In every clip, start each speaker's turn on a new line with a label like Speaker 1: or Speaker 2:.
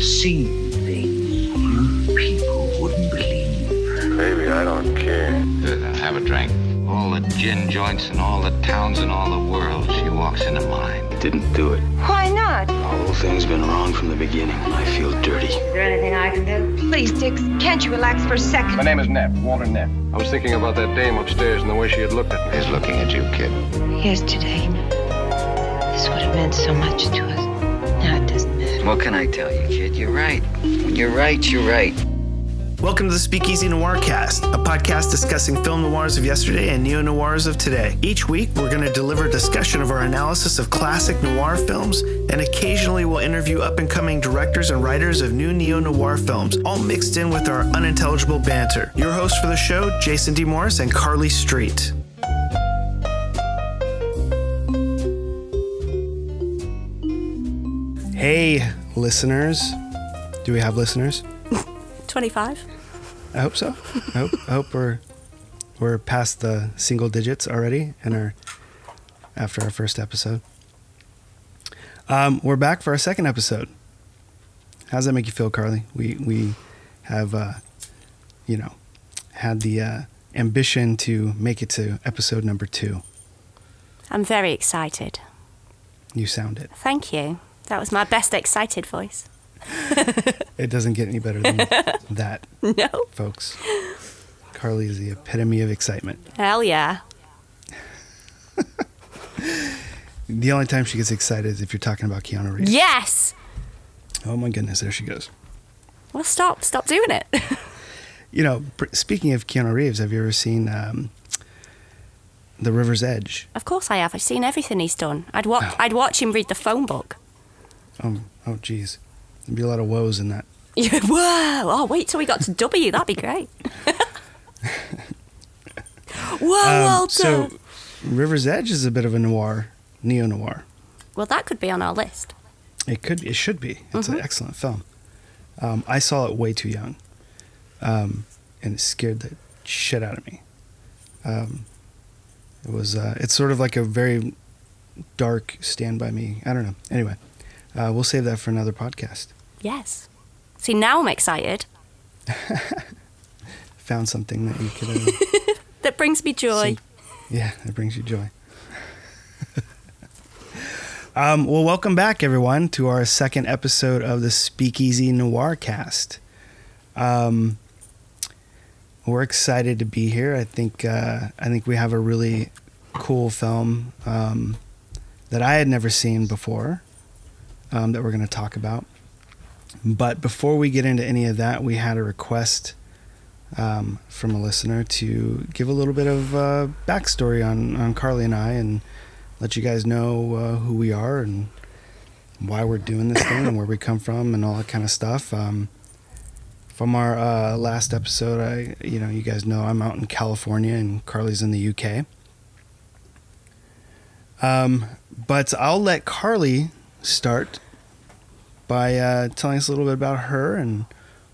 Speaker 1: seen things you people wouldn't believe.
Speaker 2: Baby, I don't care.
Speaker 3: Good, then have a drink. All the gin joints in all the towns in all the world, she walks into mine.
Speaker 2: Didn't do it.
Speaker 4: Why not?
Speaker 2: The whole thing's been wrong from the beginning. and I feel dirty.
Speaker 4: Is there anything I can do? Please, Dix, can't you relax for a second?
Speaker 5: My name is Neff, Walter Neff. I was thinking about that dame upstairs and the way she had looked at me.
Speaker 3: He's looking at you, kid.
Speaker 4: Yesterday, this would have meant so much to us.
Speaker 3: What can I tell you, kid? You're right. When you're right, you're right.
Speaker 6: Welcome to the Speakeasy Noircast, a podcast discussing film noirs of yesterday and neo noirs of today. Each week, we're going to deliver a discussion of our analysis of classic noir films, and occasionally we'll interview up and coming directors and writers of new neo noir films, all mixed in with our unintelligible banter. Your hosts for the show, Jason D. Morris and Carly Street. Hey, listeners. Do we have listeners?
Speaker 7: 25.
Speaker 6: I hope so. I hope, I hope we're we're past the single digits already and our after our first episode. Um, we're back for our second episode. How does that make you feel, Carly? We we have uh, you know had the uh, ambition to make it to episode number two.
Speaker 7: I'm very excited.
Speaker 6: You sound it.
Speaker 7: Thank you. That was my best excited voice.
Speaker 6: It doesn't get any better than that,
Speaker 7: No.
Speaker 6: folks. Carly is the epitome of excitement.
Speaker 7: Hell yeah.
Speaker 6: The only time she gets excited is if you're talking about Keanu Reeves.
Speaker 7: Yes.
Speaker 6: Oh my goodness, there she goes.
Speaker 7: Well, stop. Stop doing it.
Speaker 6: You know, pr- speaking of Keanu Reeves, have you ever seen um, The River's Edge?
Speaker 7: of course I have. I've seen everything he's done. I'd watch.
Speaker 6: Oh.
Speaker 7: I'd watch him read the phone book.
Speaker 6: Oh, oh, geez, there'd be a lot of woes in that.
Speaker 7: Yeah, Whoa! Oh, wait till we got to W. That'd be great. Whoa,
Speaker 6: Um,
Speaker 7: Walter.
Speaker 6: so, River's Edge is a bit of a noir, neo noir.
Speaker 7: well, that could be on our list.
Speaker 6: It could, it should be. It's
Speaker 7: Mm-hmm.
Speaker 6: an excellent film. Um, I saw it way too young, um, and it scared the shit out of me. Um, it was. Uh, it's sort of like a very dark Stand by Me. I don't know. Anyway, uh, we'll save that for another podcast.
Speaker 7: Yes. See, now I'm excited.
Speaker 6: Found something that you could. Uh,
Speaker 7: That brings me joy.
Speaker 6: Yeah, that brings you joy. um, well, welcome back, everyone, to our second episode of the Speakeasy Noir Cast. Um, we're excited to be here. I think uh, I think we have a really cool film um, that I had never seen before um, that we're going to talk about. But before we get into any of that, we had a request um, from a listener to give a little bit of uh, backstory on, on Carly and I and let you guys know uh, who we are and why we're doing this thing and where we come from and all that kind of stuff. Um, from our uh, last episode, I you know you guys know I'm out in California and Carly's in the UK. Um, but I'll let Carly start by uh, telling us a little bit about her and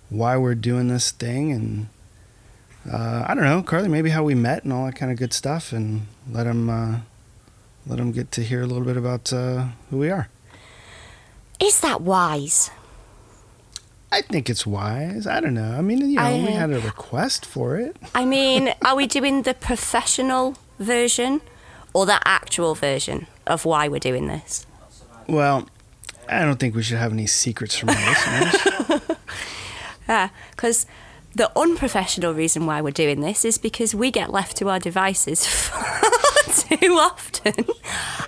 Speaker 6: why we're doing this thing and uh, I don't know, Carly, maybe how we met and all that kind of good stuff, and let them uh, let them get to hear a little bit about uh, who we are.
Speaker 7: Is that wise?
Speaker 6: I think it's wise. I don't know. I mean, you know,
Speaker 7: I,
Speaker 6: we had a request for it.
Speaker 7: I mean, are we doing the professional version or the actual version of why we're doing this?
Speaker 6: Well, I don't think we should have any secrets from our listeners.
Speaker 7: Yeah, because the unprofessional reason why we're doing this is because we get left to our devices far too often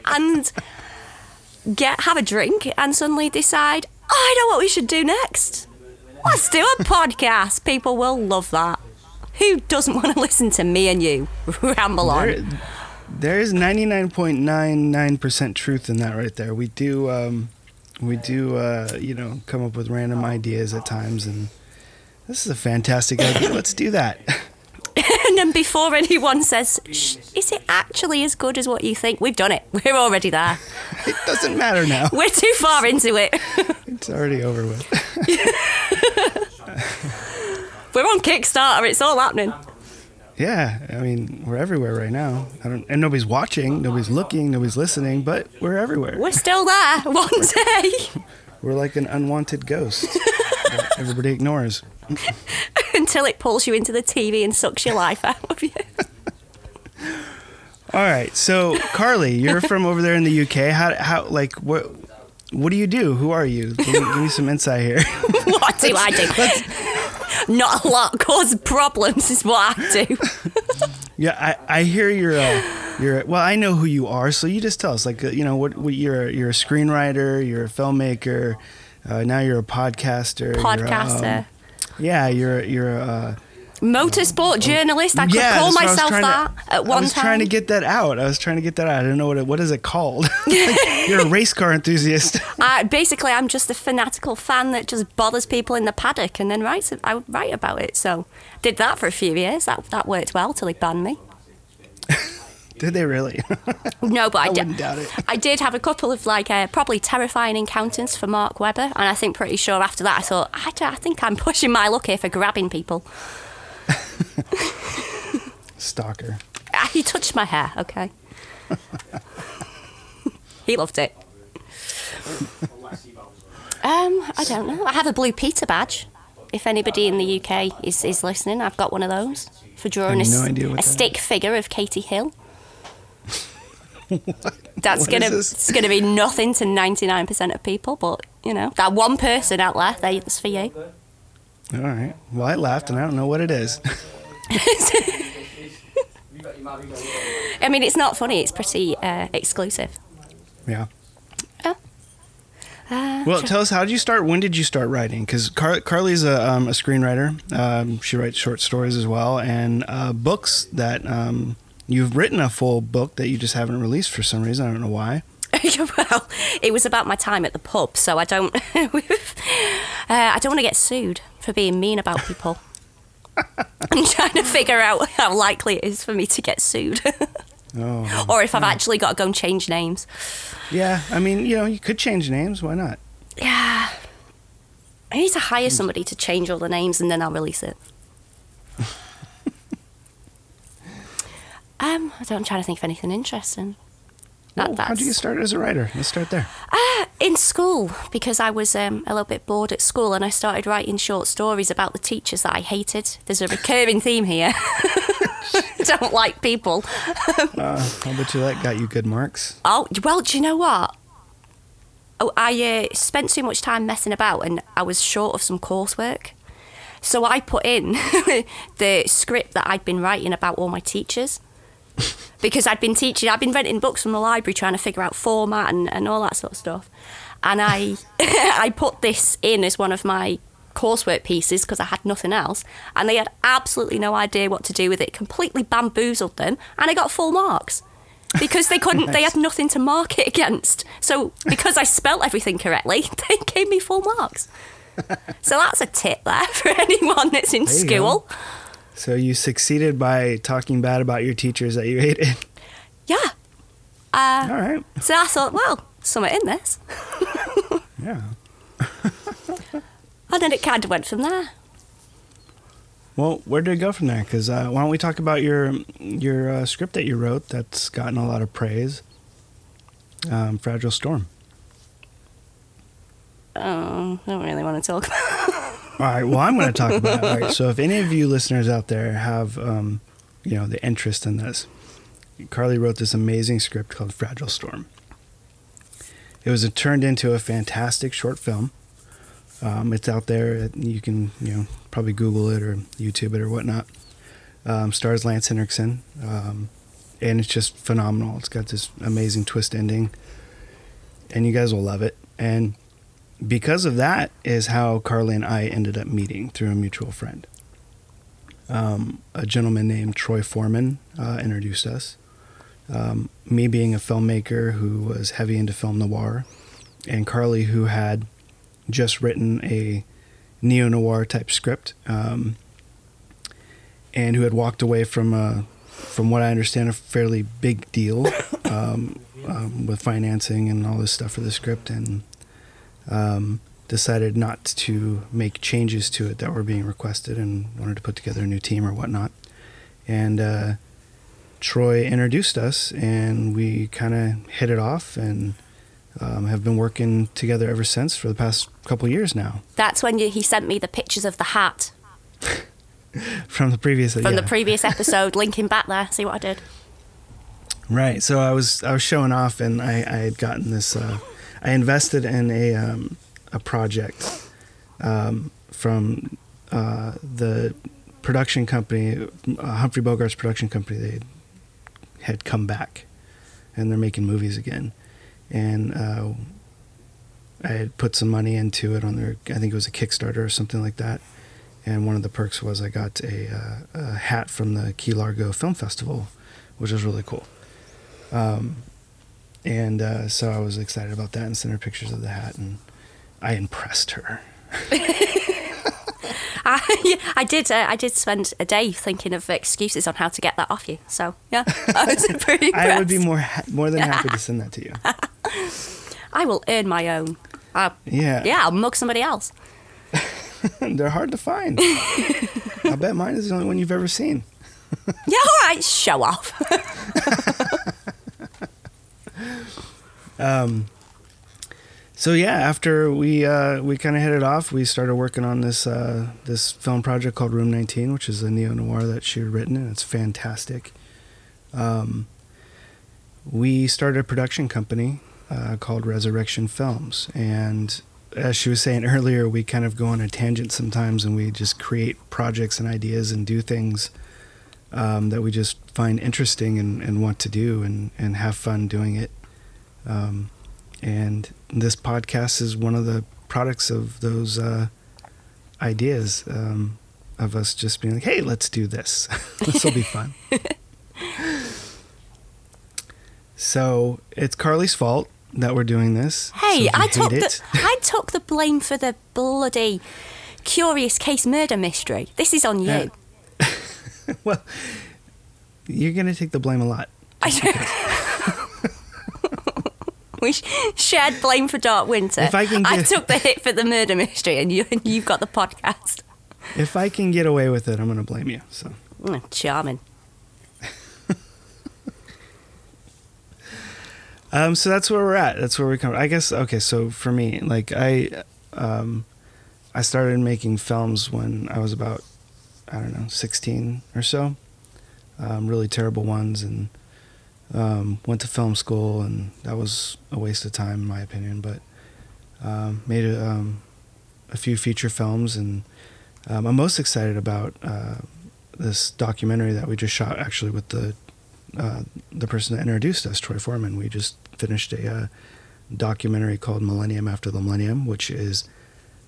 Speaker 7: and get have a drink and suddenly decide, "Oh, I know what we should do next. Let's do a podcast. People will love that. Who doesn't want to listen to me and you ramble on?
Speaker 6: There, there is ninety nine point nine nine percent truth in that right there. We do, um, we do, uh, you know, come up with random ideas at times, and this is a fantastic idea. Let's do that.
Speaker 7: And then before anyone says, Shh, "Is it actually as good as what you think?" We've done it. We're already there.
Speaker 6: It doesn't matter now.
Speaker 7: We're too far into it.
Speaker 6: It's already over with.
Speaker 7: We're on Kickstarter. It's all happening.
Speaker 6: Yeah, I mean, we're everywhere right now. I don't, and nobody's watching, nobody's looking, nobody's listening, but we're everywhere.
Speaker 7: We're still there. One day.
Speaker 6: We're like an unwanted ghost that everybody ignores.
Speaker 7: Until it pulls you into the TV and sucks your life out of you.
Speaker 6: All right, so Carly, you're from over there in the UK. How how like what what do you do? Who are you? Give me, give me some insight here.
Speaker 7: what do I do? Not a lot. Cause problems is what I do.
Speaker 6: Yeah, I, I hear you're uh, you're well. I know who you are, so you just tell us like uh, you know what, what you're you're a screenwriter, you're a filmmaker, uh, now you're a podcaster. you're,
Speaker 7: Podcaster.
Speaker 6: um, yeah, you're you're uh,
Speaker 7: Motorsport journalist. I could
Speaker 6: yeah,
Speaker 7: call
Speaker 6: that's what I was
Speaker 7: myself that
Speaker 6: to,
Speaker 7: at one time.
Speaker 6: I was
Speaker 7: time.
Speaker 6: trying to get that out. I was trying to get that out. I don't know what it, what is it called. Like, you're a race car enthusiast.
Speaker 7: I, basically, I'm just a fanatical fan that just bothers people in the paddock and then writes. I would write about it. So did that for a few years. That that worked well till they banned me.
Speaker 6: Did they really?
Speaker 7: No, but I,
Speaker 6: I
Speaker 7: did.
Speaker 6: doubt it.
Speaker 7: I did have a couple of like uh, probably terrifying encounters for Mark Webber, and I think pretty sure after that I thought I, I think I'm pushing my luck here for grabbing people.
Speaker 6: Stalker.
Speaker 7: Ah, He touched my hair. Okay. he loved it. Um, I don't know. I have a blue Peter badge. If anybody in the UK is, is listening, I've got one of those for drawing a,
Speaker 6: no
Speaker 7: s-
Speaker 6: idea what
Speaker 7: a stick figure of Katy Hill. That's
Speaker 6: What
Speaker 7: gonna it's gonna be nothing to ninety nine percent of people, but you know that one person out there, that's for you.
Speaker 6: All right. Well, I laughed, and I don't know what it is.
Speaker 7: I mean, it's not funny. It's pretty uh, exclusive.
Speaker 6: Yeah.
Speaker 7: Oh. Uh,
Speaker 6: Well, tell us how did you start? When did you start writing? Because Car- Carly's a, um, a screenwriter. Um, she writes short stories as well, and uh, books that um, you've written a full book that you just haven't released for some reason. I don't know why.
Speaker 7: well, it was about my time at the pub, so I don't. uh, I don't want to get sued for being mean about people. I'm trying to figure out how likely it is for me to get sued,
Speaker 6: Oh,
Speaker 7: or if I've actually got to go and change names.
Speaker 6: yeah. I mean, you know, you could change names. Why not?
Speaker 7: Yeah, I need to hire somebody to change all the names, and then I'll release it. um, I don't. I'm trying to think of anything interesting. That-
Speaker 6: Well, how did you get started as a writer? Let's start there.
Speaker 7: in school because I was um, a little bit bored at school and I started writing short stories about the teachers that I hated. There's a recurring theme here. Don't like people.
Speaker 6: Uh, I'll bet you that got you good marks.
Speaker 7: Oh, well, do you know what? Oh, I uh, spent too much time messing about and I was short of some coursework. So I put in the script that I'd been writing about all my teachers. because I'd been teaching, I'd been renting books from the library trying to figure out format and, and all that sort of stuff. And I, I put this in as one of my coursework pieces because I had nothing else. And they had absolutely no idea what to do with it, completely bamboozled them, and I got full marks. Because they couldn't, they had nothing to mark it against. So, because I spelt everything correctly, they gave me full marks. So, that's a tip there for anyone that's in
Speaker 6: There
Speaker 7: school.
Speaker 6: So you succeeded by talking bad about your teachers that you hated.
Speaker 7: Yeah. Uh,
Speaker 6: All right.
Speaker 7: so I thought, well, somewhere in this.
Speaker 6: Yeah.
Speaker 7: And then it kind of went from there.
Speaker 6: Well, where did it go from there? Because uh, why don't we talk about your your uh, script that you wrote that's gotten a lot of praise? Um, Fragile Storm.
Speaker 7: Oh, I don't really want to talk about
Speaker 6: All right. Well, I'm going to talk about it. All right. So, if any of you listeners out there have, um, you know, the interest in this, Carly wrote this amazing script called Fragile Storm. It was turned into a fantastic short film. Um, it's out there. You can, you know, probably Google it or YouTube it or whatnot. Um, stars Lance Henriksen, um, and it's just phenomenal. It's got this amazing twist ending, and you guys will love it. And because of that is how Carly and I ended up meeting through a mutual friend. Um, a gentleman named Troy Foreman uh, introduced us. Um, me being a filmmaker who was heavy into film noir, and Carly who had just written a neo noir type script, um, and who had walked away from a, from what I understand, a fairly big deal um, um, with financing and all this stuff for the script, and um, decided not to make changes to it that were being requested and wanted to put together a new team or whatnot. And uh, Troy introduced us, and we kind of hit it off. And um, have been working together ever since for the past couple years now.
Speaker 7: That's when you, he sent me the pictures of the hat
Speaker 6: From the previous
Speaker 7: from
Speaker 6: yeah.
Speaker 7: the previous episode, linking back there. See what I did?
Speaker 6: Right. So I was I was showing off, and I, I had gotten this. Uh, I invested in a um, a project um, from uh, the production company, uh, Humphrey Bogart's production company. They had come back, and they're making movies again, and uh, I had put some money into it on their. I think it was a Kickstarter or something like that. And one of the perks was I got a, uh, a hat from the Key Largo Film Festival, which was really cool. Um, and uh, so I was excited about that and sent her pictures of the hat, and I impressed her.
Speaker 7: I, yeah, I did. Uh, I did spend a day thinking of excuses on how to get that off you. So yeah, I was pretty impressed.
Speaker 6: I would be more ha- more than happy to send that to you.
Speaker 7: I will earn my own. Uh,
Speaker 6: Yeah,
Speaker 7: yeah, I'll mug somebody else.
Speaker 6: they're hard to find. I bet mine is the only one you've ever seen.
Speaker 7: Yeah, all right, show off.
Speaker 6: So yeah, after we uh, we kind of hit it off, we started working on this uh, this film project called Room 19, which is a neo noir that she had written, and it's fantastic. Um, we started a production company uh, called Resurrection Films, and as she was saying earlier, we kind of go on a tangent sometimes, and we just create projects and ideas and do things um, that we just find interesting and, and want to do and, and have fun doing it. Um, and this podcast is one of the products of those uh, ideas um, of us just being like, "Hey, let's do this. this will be fun." so it's Carly's fault that we're doing this.
Speaker 7: Hey,
Speaker 6: So
Speaker 7: I took
Speaker 6: it-
Speaker 7: the I took the blame for the bloody curious case murder mystery. This is on you.
Speaker 6: Yeah. well, you're gonna take the blame a lot.
Speaker 7: we sh- shared blame for Dark Winter.
Speaker 6: If I can get-
Speaker 7: took the hit for the murder mystery, and you and you've got the podcast.
Speaker 6: If I can get away with it, I'm gonna blame you. So.
Speaker 7: Mm, charming.
Speaker 6: Um, so that's where we're at. That's where we come. I guess okay. So for me, like I, um, I started making films when I was about, I don't know, sixteen or so. Um, really terrible ones, and um, went to film school, and that was a waste of time in my opinion. But um, made a, um, a few feature films, and um, I'm most excited about uh, this documentary that we just shot actually with the uh, the person that introduced us, Troy Foreman. We just finished a uh, documentary called Millennium After the Millennium, which is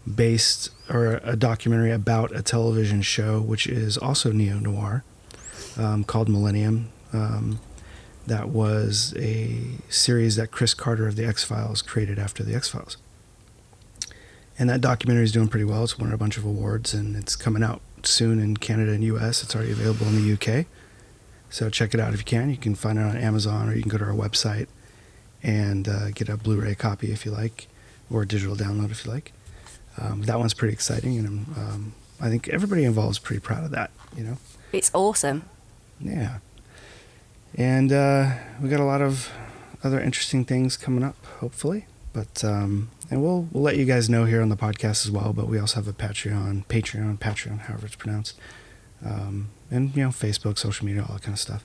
Speaker 6: based or a documentary about a television show, which is also neo noir, um, called Millennium. Um, that was a series that Chris Carter of the X Files created after the X Files. And that documentary is doing pretty well. It's won a bunch of awards, and it's coming out soon in Canada and U.S. It's already available in the UK. So check it out if you can. You can find it on Amazon or you can go to our website and uh, get a Blu-ray copy if you like, or a digital download if you like. Um, that one's pretty exciting, and um, I think everybody involved is pretty proud of that. You know,
Speaker 7: It's awesome.
Speaker 6: yeah. And uh, we got a lot of other interesting things coming up, hopefully. But um, and we'll we'll let you guys know here on the podcast as well. But we also have a Patreon, Patreon, Patreon, however it's pronounced, um, and you know Facebook, social media, all that kind of stuff.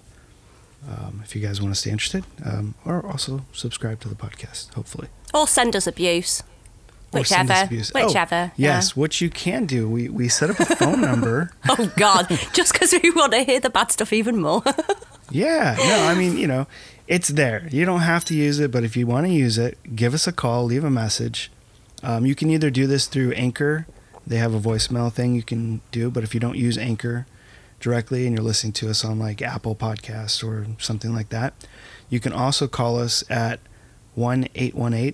Speaker 6: Um, if you guys want to stay interested, um, or also subscribe to the podcast, hopefully.
Speaker 7: Or send us abuse.
Speaker 6: Us
Speaker 7: Whichever.
Speaker 6: Oh, yes, what you can do, we, we set up a phone number.
Speaker 7: Oh God! Just because we want to hear the bad stuff even more.
Speaker 6: Yeah, no, I mean, you know, it's there. You don't have to use it, but if you want to use it, give us a call, leave a message. Um, you can either do this through Anchor. They have a voicemail thing you can do, but if you don't use Anchor directly and you're listening to us on like Apple Podcasts or something like that, you can also call us at 1 818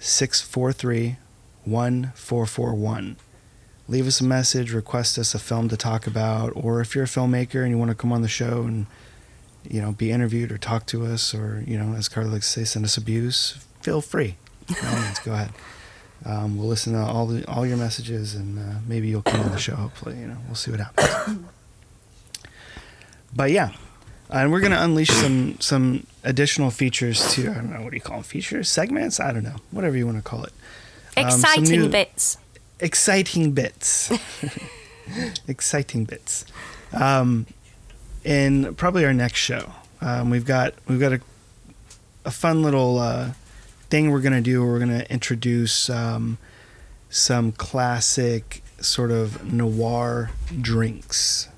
Speaker 6: 643 1441. Leave us a message, request us a film to talk about, or if you're a filmmaker and you want to come on the show and you know, be interviewed or talk to us, or you know, as Carly likes to say, send us abuse. Feel free. All means, go ahead. Um, we'll listen to all the all your messages, and uh, maybe you'll come on the show. Hopefully, you know, we'll see what happens. but yeah, and we're gonna unleash some some additional features too. I don't know what do you call them? Features, segments? I don't know. Whatever you want to call it. Um,
Speaker 7: Exciting
Speaker 6: new-
Speaker 7: bits.
Speaker 6: exciting bits. exciting bits. Um, in probably our next show, um, we've got we've got a a fun little uh, thing we're gonna do. We're gonna introduce um, some classic sort of noir drinks.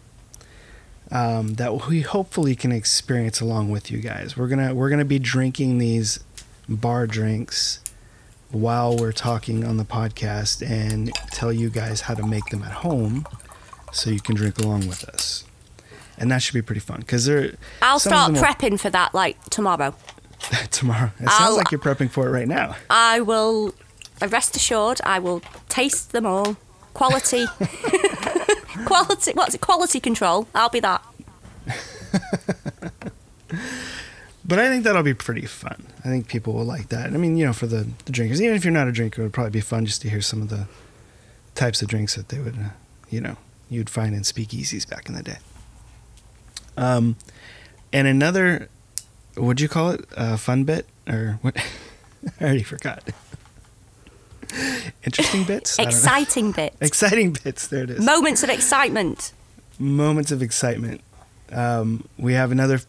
Speaker 6: Um, that we hopefully can experience along with you guys. We're gonna we're gonna be drinking these bar drinks while we're talking on the podcast and tell you guys how to make them at home so you can drink along with us. And that should be pretty fun because they're
Speaker 7: I'll start
Speaker 6: them will-
Speaker 7: prepping for that like tomorrow.
Speaker 6: tomorrow. It sounds
Speaker 7: I'll-
Speaker 6: like you're prepping for it right now.
Speaker 7: I will, rest assured, I will taste them all. Quality. quality. What's it? Quality control. I'll be that.
Speaker 6: But I think that'll be pretty fun. I think people will like that. I mean, you know, for the, the drinkers, even if you're not a drinker, it would probably be fun just to hear some of the types of drinks that they would, uh, you know, you'd find in speakeasies back in the day. Um, and another, what'd you call it? Uh, fun bit or what? I already forgot. Interesting bits. I don't know.
Speaker 7: Exciting bits.
Speaker 6: Exciting bits. There it is.
Speaker 7: Moments of excitement.
Speaker 6: moments of excitement. Um, we have another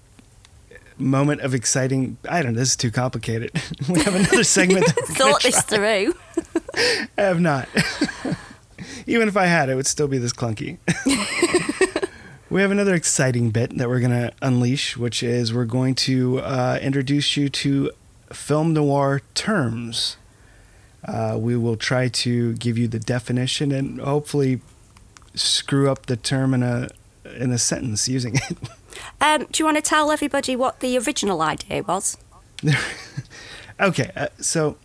Speaker 6: moment of exciting. I don't know. This is too complicated. we have another segment. That we're gonna
Speaker 7: Thought this through.
Speaker 6: I have not. Even if I had, it would still be this clunky. we have another exciting bit that we're going to unleash, which is we're going to uh, introduce you to film noir terms. Uh, we will try to give you the definition and hopefully screw up the term in a in a sentence using it.
Speaker 7: Um, do you want to tell everybody what the original idea was?
Speaker 6: Okay, uh, so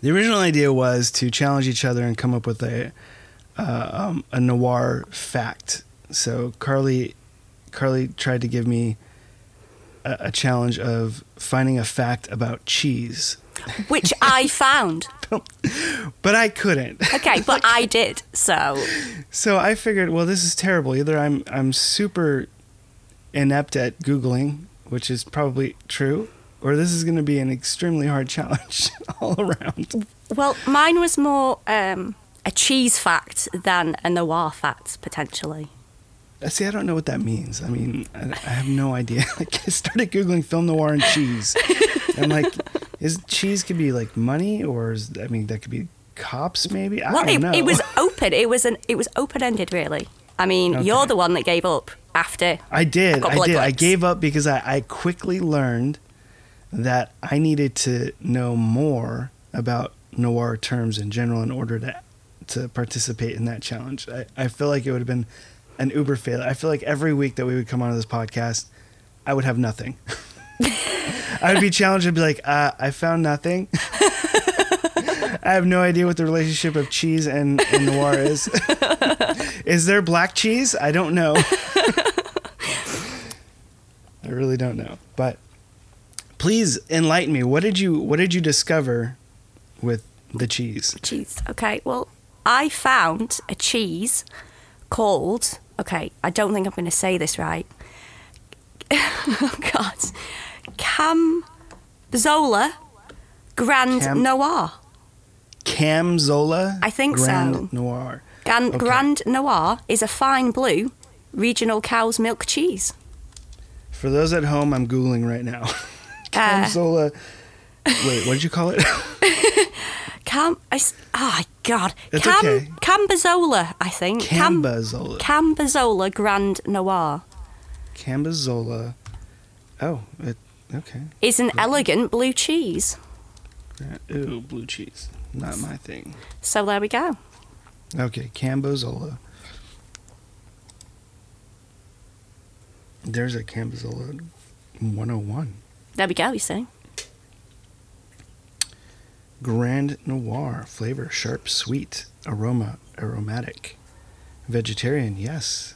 Speaker 6: the original idea was to challenge each other and come up with a uh, um, a noir fact. So Carly, Carly tried to give me a, a challenge of finding a fact about cheese,
Speaker 7: Which I found.
Speaker 6: but I couldn't.
Speaker 7: Okay, but I did. So
Speaker 6: So I figured, well, this is terrible. Either I'm I'm super inept at googling, which is probably true, or this is going to be an extremely hard challenge all around.
Speaker 7: Well, mine was more um, a cheese fact than a noir fact, potentially.
Speaker 6: Uh, See, I don't know what that means. I mean, I, I have no idea. Like, I started googling film noir and cheese. I'm like, is cheese could be like money, or is I mean that could be cops maybe? I
Speaker 7: Well,
Speaker 6: don't
Speaker 7: it,
Speaker 6: know.
Speaker 7: it was open. It was an it was open ended, really. I mean,
Speaker 6: Okay.
Speaker 7: you're the one that gave up after.
Speaker 6: I did. I did. I gave up because I, I quickly learned that I needed to know more about noir terms in general in order to to participate in that challenge. I, I feel like it would have been an uber failure. I feel like every week that we would come onto this podcast, I would have nothing. I would be challenged and be like, uh, I found nothing. I have no idea what the relationship of cheese and, and noir is. is there black cheese? I don't know. I really don't know. But please enlighten me. What did you what did you discover with the cheese?
Speaker 7: Cheese. Okay. Well, I found a cheese called. Okay, I don't think I'm going to say this right. oh God, Camzola Grand
Speaker 6: Cam-
Speaker 7: Noir.
Speaker 6: Camzola?
Speaker 7: I think
Speaker 6: Grand
Speaker 7: so.
Speaker 6: Noir.
Speaker 7: Gan-
Speaker 6: Okay.
Speaker 7: Grand Noir is a fine blue regional cow's milk cheese.
Speaker 6: For those at home, I'm googling right now.
Speaker 7: Uh,
Speaker 6: Camzola. Wait, what did you call it?
Speaker 7: Cam. I Oh God.
Speaker 6: It's
Speaker 7: Cam.
Speaker 6: okay.
Speaker 7: Cambozola, I think. Cam-
Speaker 6: Cambozola.
Speaker 7: Cambozola Grand Noir
Speaker 6: Cambozola. Oh, it, okay.
Speaker 7: is an elegant blue cheese.
Speaker 6: Ooh, blue cheese. Not my thing.
Speaker 7: So there we go.
Speaker 6: Okay, Cambozola. There's a Cambozola 101.
Speaker 7: There we go. You see.
Speaker 6: Grand Noir flavor, sharp, sweet, aroma, aromatic. Vegetarian, yes.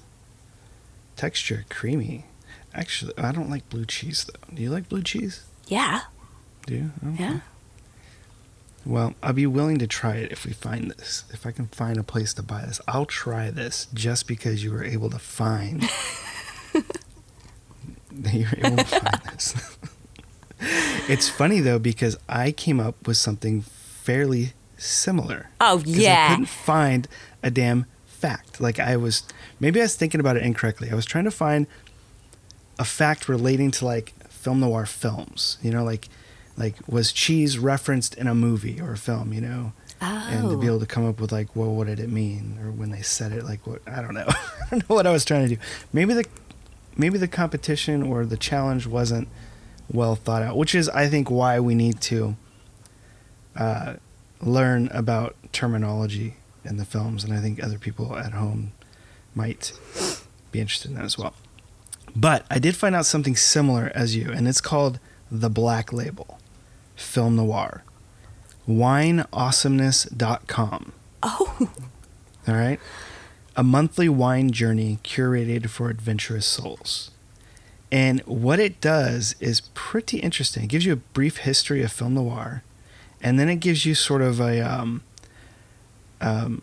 Speaker 6: Texture, creamy. Actually, I don't like blue cheese though. Do you like blue cheese?
Speaker 7: Yeah.
Speaker 6: Do you? Okay.
Speaker 7: Yeah.
Speaker 6: Well, I'll be willing to try it if we find this. If I can find a place to buy this, I'll try this just because you were able to find You're able to find this. it's funny though because I came up with something fairly similar.
Speaker 7: Oh yeah.
Speaker 6: I couldn't find a damn fact. Like I was maybe I was thinking about it incorrectly. I was trying to find a fact relating to like film noir films. You know, like like was cheese referenced in a movie or a film, you know? And to be
Speaker 7: Oh.
Speaker 6: able to come up with like, well, what did it mean? Or when they said it, like what I don't know. I don't know what I was trying to do. Maybe the maybe the competition or the challenge wasn't well thought out, which is I think why we need to uh, learn about terminology in the films, and I think other people at home might be interested in that as well. But I did find out something similar as you, and it's called the Black Label Film Noir. WineAwesomeness.com.
Speaker 7: Oh,
Speaker 6: All right. A monthly wine journey curated for adventurous souls. And what it does is pretty interesting. It gives you a brief history of film noir, and then it gives you sort of a um, um,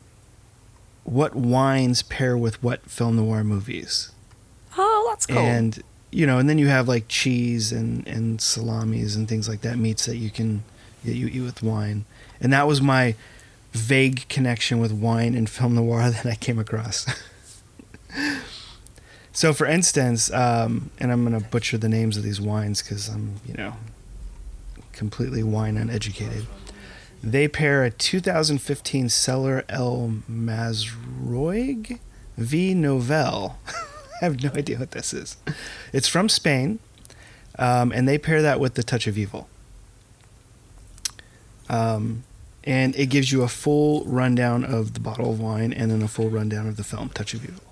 Speaker 6: what wines pair with what film noir movies.
Speaker 7: Oh, that's cool.
Speaker 6: And you know, and then you have like cheese and and salamis and things like that, meats that you can that you eat with wine. And that was my vague connection with wine and film noir that I came across. so, for instance, um, and I'm gonna butcher the names of these wines because I'm you know completely wine uneducated. They pair a 2015 Cellar El Mazroig V Novel. I have no idea what this is. It's from Spain, um, and they pair that with the Touch of Evil. Um, and it gives you a full rundown of the bottle of wine and then a full rundown of the film Touch of Evil.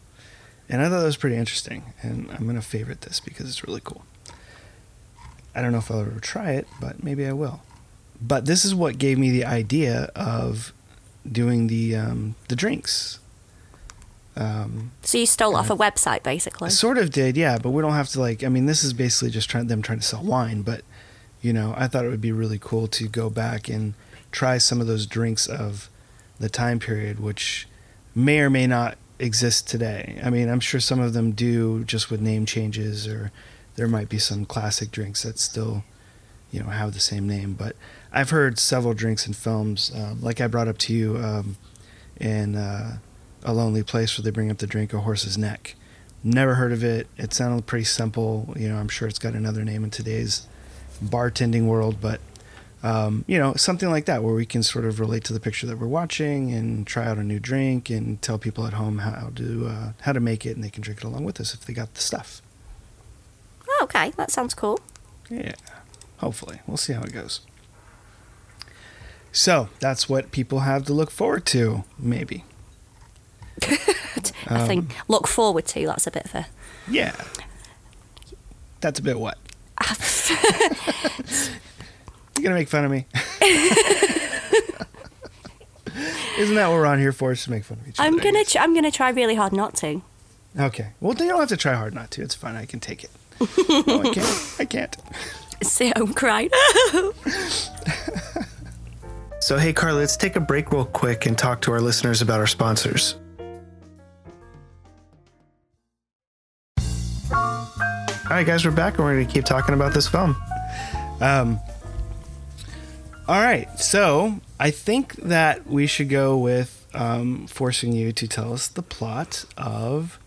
Speaker 6: And I thought that was pretty interesting, and I'm gonna favorite this because it's really cool. I don't know if I'll ever try it, but maybe I will. But this is what gave me the idea of doing the um, the drinks. Um,
Speaker 7: so you stole off a website, basically.
Speaker 6: I sort of did, yeah, but we don't have to like. I mean, this is basically just trying them trying to sell wine, but you know, I thought it would be really cool to go back and try some of those drinks of the time period, which may or may not exist today. I mean, I'm sure some of them do, just with name changes, or there might be some classic drinks that still, you know, have the same name. But I've heard several drinks in films, um, like I brought up to you um, in uh, A Lonely Place, where they bring up the drink a horse's neck. Never heard of it. It sounded pretty simple. You know, I'm sure it's got another name in today's bartending world, but um, you know, something like that where we can sort of relate to the picture that we're watching and try out a new drink and tell people at home how to uh, how to make it, and they can drink it along with us if they got the stuff.
Speaker 7: Oh, okay, that sounds cool.
Speaker 6: Yeah, hopefully we'll see how it goes. So that's what people have to look forward to, maybe.
Speaker 7: I um, think look forward to. That's a bit of a.
Speaker 6: Yeah, that's a bit what. You're gonna make fun of me. Isn't that what we're on here for? Is to make fun of each other?
Speaker 7: I'm gonna. Tr- I'm gonna try really hard not to.
Speaker 6: Okay. Well, then you don't have to try hard not to. It's fine. I can take it. no, I can't. I can't.
Speaker 7: Sit home crying.
Speaker 6: So, hey, Carly, let's take a break real quick and talk to our listeners about our sponsors. Right, guys, we're back and we're going to keep talking about this film. Um, all right, so I think that we should go with um, forcing you to tell us the plot of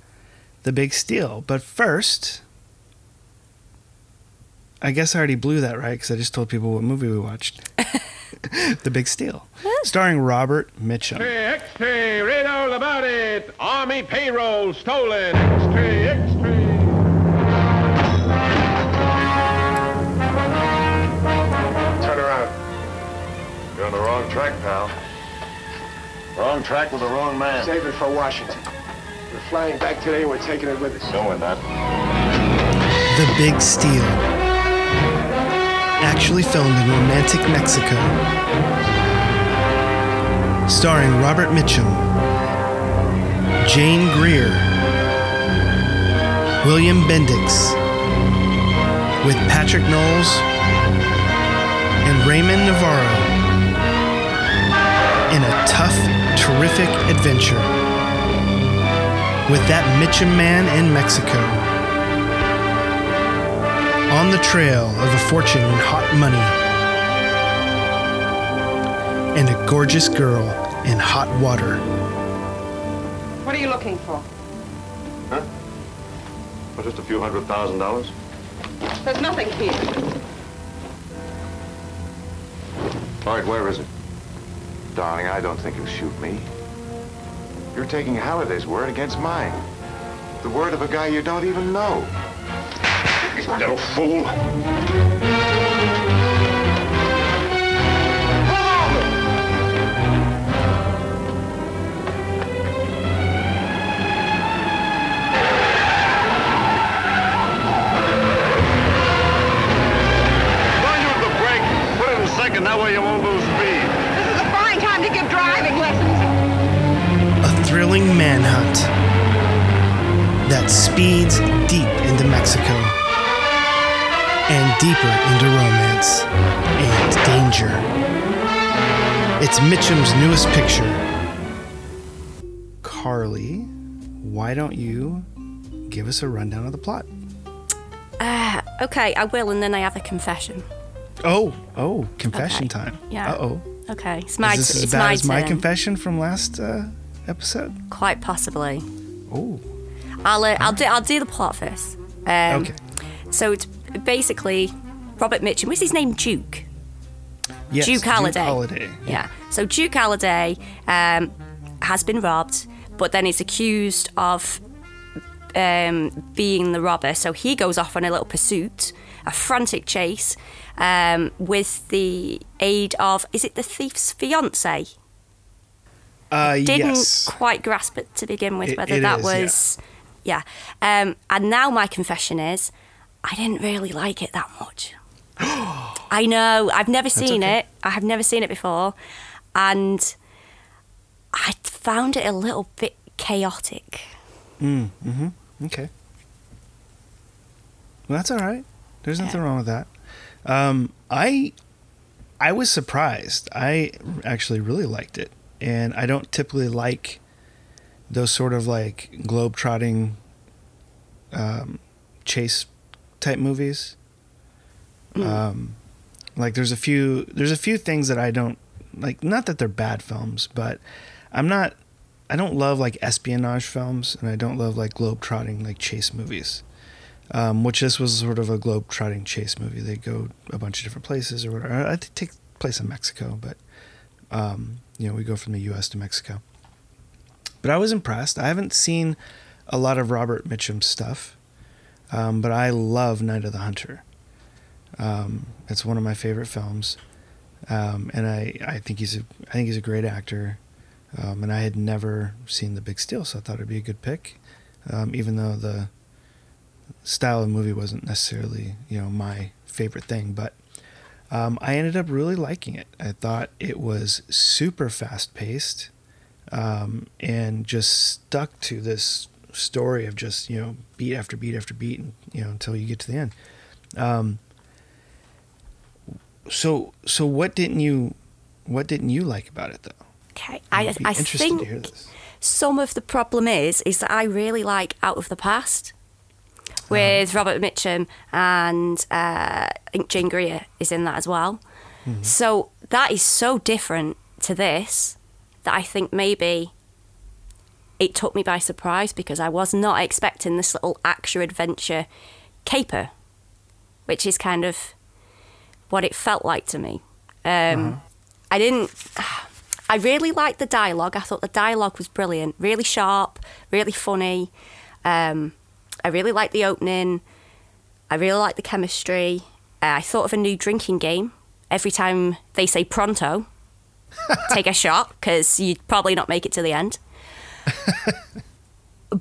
Speaker 6: The Big Steal. But first, I guess I already blew that right because I just told people what movie we watched. the Big Steal, starring Robert Mitchum.
Speaker 5: Extra, read all about it. Army payroll stolen. Extra, extra.
Speaker 8: You're on the wrong track, pal. Wrong track with the wrong man.
Speaker 9: Save it for Washington. We're flying back today and we're taking it with us.
Speaker 8: No, we're not.
Speaker 6: The Big Steal. Actually filmed in romantic Mexico. Starring Robert Mitchum, Jane Greer, William Bendix, with Patric Knowles and Ramon Novarro terrific adventure with that Mitchum man in Mexico. on the trail of a fortune in hot money and a gorgeous girl in hot water.
Speaker 10: What are you looking for?
Speaker 8: Huh? Well, just a few hundred thousand dollars.
Speaker 10: There's nothing here.
Speaker 8: All right, where is it? Darling, I don't think you'll shoot me. You're taking Halliday's word against mine. The word of a guy you don't even know. You little fool. Second, that way you won't
Speaker 6: thrilling manhunt that speeds deep into Mexico and deeper into romance and danger. It's Mitchum's newest picture. Carly, why don't you give us a rundown of the plot?
Speaker 7: Uh, okay, I will, and then I have a confession.
Speaker 6: Oh, oh, confession
Speaker 7: Okay.
Speaker 6: time.
Speaker 7: Yeah.
Speaker 6: Uh oh.
Speaker 7: Okay, it's my,
Speaker 6: Is this as bad
Speaker 7: my
Speaker 6: as my
Speaker 7: turn.
Speaker 6: confession from last uh, episode?
Speaker 7: Quite possibly.
Speaker 6: Oh.
Speaker 7: I'll uh, I'll do I'll do the plot first. Um,
Speaker 6: Okay.
Speaker 7: So it's basically Robert Mitchum. What's his name? Duke.
Speaker 6: Yes,
Speaker 7: Duke Halliday.
Speaker 6: Halliday.
Speaker 7: Yeah. So Duke Halliday um, has been robbed, but then is accused of um, being the robber. So he goes off on a little pursuit, a frantic chase, um, with the aid of is it the thief's fiance?
Speaker 6: Uh,
Speaker 7: Didn't
Speaker 6: yes.
Speaker 7: quite grasp it to begin with
Speaker 6: It-
Speaker 7: whether
Speaker 6: it
Speaker 7: that
Speaker 6: is,
Speaker 7: was yeah. Um, and now my confession is, I didn't really like it that much. I know. I've never seen
Speaker 6: okay.
Speaker 7: it. I have never seen it before, and I found it a little bit chaotic.
Speaker 6: Mm, hmm Okay. Well, that's all right. There's nothing wrong with that. Um, I I was surprised. I actually really liked it, and I don't typically like those sort of like globe-trotting um, chase type movies. Um, like there's a few there's a few things that I don't like. Not that they're bad films, but I'm not. I don't love like espionage films, and I don't love like globe-trotting like chase movies. Um, which this was sort of a globe-trotting chase movie. They go a bunch of different places or whatever. I think it takes place in Mexico, but um, you know we go from the U.S. to Mexico. But I was impressed. I haven't seen a lot of Robert Mitchum's stuff, um, but I love Night of the Hunter. Um, it's one of my favorite films, um, and I, I think he's a I think he's a great actor. Um, and I had never seen The Big Steal, so I thought it'd be a good pick, um, even though the style of movie wasn't necessarily you know my favorite thing, but um, I ended up really liking it. I thought it was super fast paced um, and just stuck to this story of just you know beat after beat after beat, and, you know until you get to the end. Um, so so what didn't you what didn't you like about it though?
Speaker 7: Okay, I, I
Speaker 6: interested
Speaker 7: think
Speaker 6: to hear this.
Speaker 7: some of the problem is is that I really like Out of the Past with Robert Mitchum and uh, I think Jane Greer is in that as well. So that is so different to this that I think maybe it took me by surprise because I was not expecting this little action adventure caper, which is kind of what it felt like to me. Um, I didn't. I really liked the dialogue. I thought the dialogue was brilliant, really sharp, really funny. Um, I really liked the opening. I really liked the chemistry. Uh, I thought of a new drinking game. Every time they say pronto, take a shot because you'd probably not make it to the end.